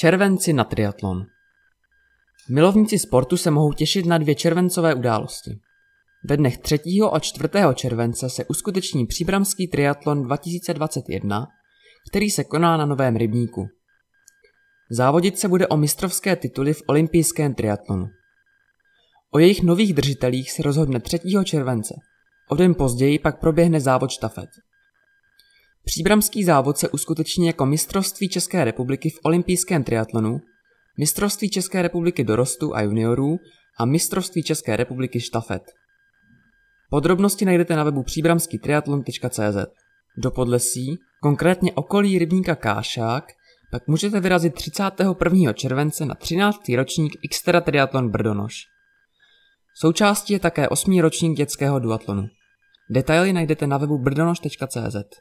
červenci na triatlon. Milovníci sportu se mohou těšit na dvě červencové události. Ve dnech 3. a 4. července se uskuteční příbramský triatlon 2021, který se koná na Novém rybníku. Závodit se bude o mistrovské tituly v olympijském triatlonu. O jejich nových držitelích se rozhodne 3. července. O den později pak proběhne závod štafet. Příbramský závod se uskuteční jako mistrovství České republiky v olympijském triatlonu, mistrovství České republiky dorostu a juniorů a mistrovství České republiky štafet. Podrobnosti najdete na webu příbramskýtriatlon.cz. Do Podlesí, konkrétně okolí rybníka Kášák, pak můžete vyrazit 31. července na 13. ročník Xtera Triathlon Brdonoš. Součástí je také 8. ročník dětského duatlonu. Detaily najdete na webu brdonoš.cz.